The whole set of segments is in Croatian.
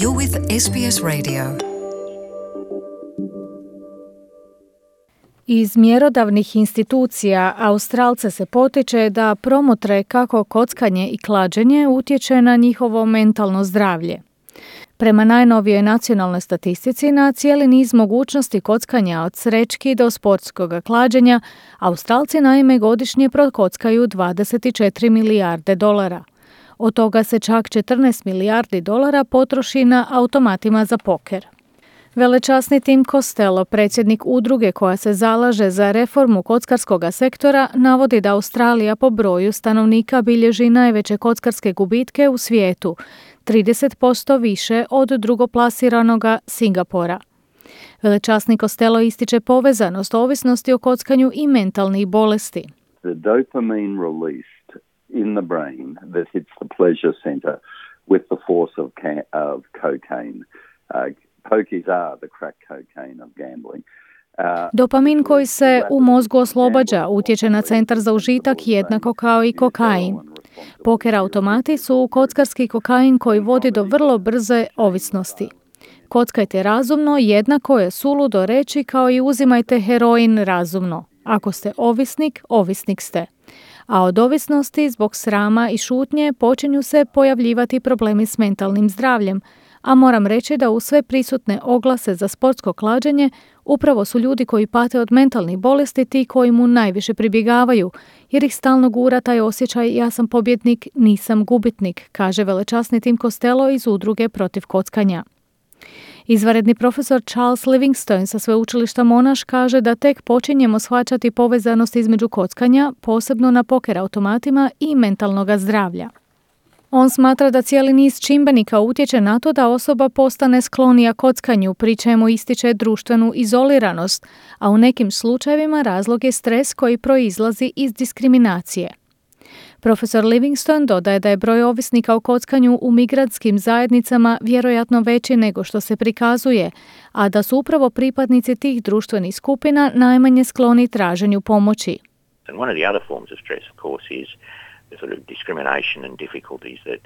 You're with SBS Radio. Iz mjerodavnih institucija Australce se potiče da promotre kako kockanje i klađenje utječe na njihovo mentalno zdravlje. Prema najnovijoj nacionalnoj statistici na cijeli niz mogućnosti kockanja od srećki do sportskog klađenja, Australci naime godišnje prokockaju 24 milijarde dolara. Od toga se čak 14 milijardi dolara potroši na automatima za poker. Velečasni Tim Costello, predsjednik udruge koja se zalaže za reformu kockarskog sektora, navodi da Australija po broju stanovnika bilježi najveće kockarske gubitke u svijetu, 30% više od drugoplasiranoga Singapura. Velečasni Costello ističe povezanost ovisnosti o kockanju i mentalnih bolesti. The dopamine released in the brain that hits the pleasure center with the force of, of cocaine. Uh, Dopamin koji se u mozgu oslobađa utječe na centar za užitak jednako kao i kokain. Poker automati su kockarski kokain koji vodi do vrlo brze ovisnosti. Kockajte razumno jednako je suludo reći kao i uzimajte heroin razumno. Ako ste ovisnik, ovisnik ste. A od ovisnosti zbog srama i šutnje počinju se pojavljivati problemi s mentalnim zdravljem, a moram reći da u sve prisutne oglase za sportsko klađenje upravo su ljudi koji pate od mentalnih bolesti ti koji mu najviše pribjegavaju, jer ih stalno gura taj osjećaj ja sam pobjednik, nisam gubitnik, kaže velečasni Tim Costello iz udruge protiv kockanja. Izvaredni profesor Charles Livingstone sa sveučilišta Monaš kaže da tek počinjemo shvaćati povezanost između kockanja, posebno na poker automatima i mentalnog zdravlja. On smatra da cijeli niz čimbenika utječe na to da osoba postane sklonija kockanju, pri čemu ističe društvenu izoliranost, a u nekim slučajevima razlog je stres koji proizlazi iz diskriminacije. Profesor Livingston dodaje da je broj ovisnika o kockanju u migratskim zajednicama vjerojatno veći nego što se prikazuje, a da su upravo pripadnici tih društvenih skupina najmanje skloni traženju pomoći. And one of the other forms of stress, of course, is the sort of discrimination and difficulties that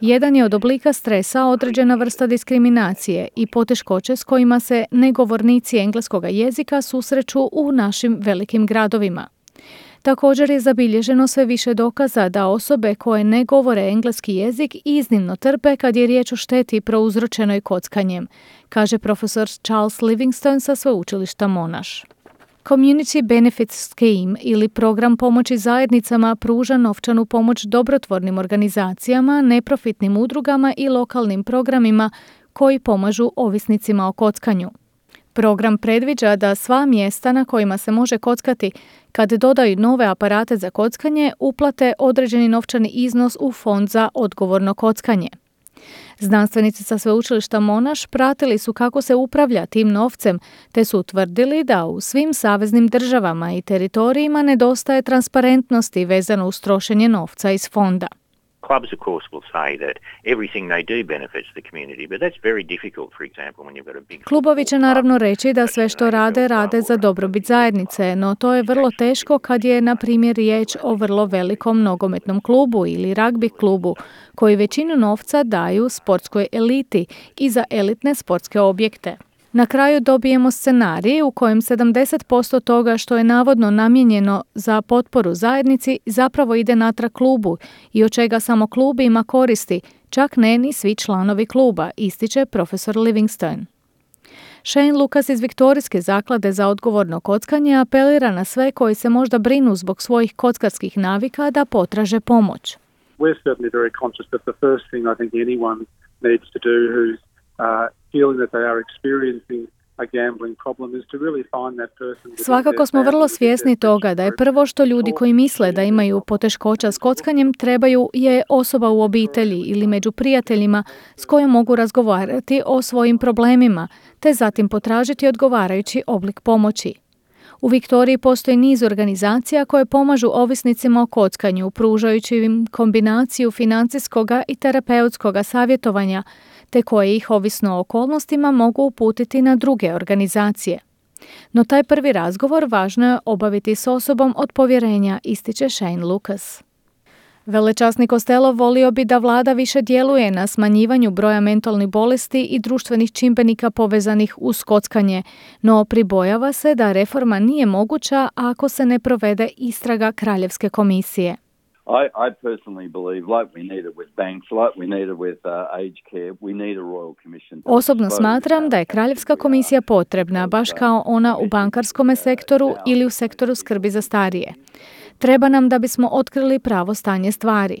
jedan je od oblika stresa određena vrsta diskriminacije i poteškoće s kojima se negovornici engleskog jezika susreću u našim velikim gradovima. Također je zabilježeno sve više dokaza da osobe koje ne govore engleski jezik iznimno trpe kad je riječ o šteti prouzročenoj kockanjem, kaže profesor Charles Livingston sa sveučilišta Monash. Community Benefit Scheme ili program pomoći zajednicama pruža novčanu pomoć dobrotvornim organizacijama, neprofitnim udrugama i lokalnim programima koji pomažu ovisnicima o kockanju. Program predviđa da sva mjesta na kojima se može kockati kad dodaju nove aparate za kockanje uplate određeni novčani iznos u fond za odgovorno kockanje. Znanstvenici sa sveučilišta Monaš pratili su kako se upravlja tim novcem, te su utvrdili da u svim saveznim državama i teritorijima nedostaje transparentnosti vezano uz trošenje novca iz fonda. Clubs, of course, will say that everything they do benefits the community, but that's very difficult, for example, when you've got a big... Klubovi će naravno reći da sve što rade, rade za dobrobit zajednice, no to je vrlo teško kad je, na primjer, riječ o vrlo velikom nogometnom klubu ili ragbi klubu, koji većinu novca daju sportskoj eliti i za elitne sportske objekte. Na kraju dobijemo scenarij u kojem 70% toga što je navodno namijenjeno za potporu zajednici zapravo ide natrag klubu i od čega samo klub ima koristi, čak ne ni svi članovi kluba, ističe profesor Livingstone. Shane Lucas iz Viktorijske zaklade za odgovorno kockanje apelira na sve koji se možda brinu zbog svojih kockarskih navika da potraže pomoć. We're certainly very conscious that the first thing I think anyone needs to do who's uh, Svakako smo vrlo svjesni toga da je prvo što ljudi koji misle da imaju poteškoća s kockanjem trebaju je osoba u obitelji ili među prijateljima s kojom mogu razgovarati o svojim problemima, te zatim potražiti odgovarajući oblik pomoći. U Viktoriji postoji niz organizacija koje pomažu ovisnicima o kockanju, pružajući im kombinaciju financijskog i terapeutskog savjetovanja, te koje ih ovisno o okolnostima mogu uputiti na druge organizacije. No taj prvi razgovor važno je obaviti s osobom od povjerenja, ističe Shane Lucas. Velečasni Kostelo volio bi da vlada više djeluje na smanjivanju broja mentalnih bolesti i društvenih čimbenika povezanih uz kockanje, no pribojava se da reforma nije moguća ako se ne provede istraga Kraljevske komisije. I, I personally believe, like we need it with banks, like we need it with uh, aged care, we need a royal commission. Osobno smatram da je Kraljevska komisija potrebna, baš kao ona u bankarskome sektoru ili u sektoru skrbi za starije. Treba nam da bismo otkrili pravo stanje stvari.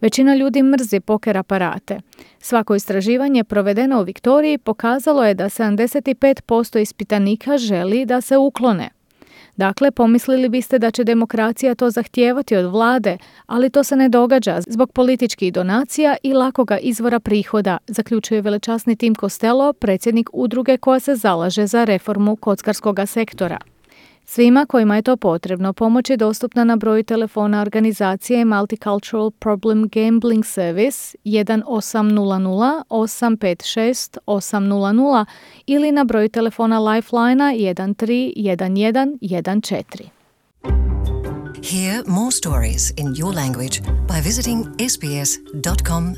Većina ljudi mrzi poker aparate. Svako istraživanje provedeno u Viktoriji pokazalo je da 75% ispitanika želi da se uklone. Dakle, pomislili biste da će demokracija to zahtijevati od vlade, ali to se ne događa zbog političkih donacija i lakoga izvora prihoda, zaključuje velečasni Tim Costello, predsjednik udruge koja se zalaže za reformu kockarskog sektora. Svima kojima je to potrebno, pomoć je dostupna na broju telefona organizacije Multicultural Problem Gambling Service 1800 856 800 ili na broju telefona Lifelina 131114. Hear more stories in your language by visiting sbs.com.au.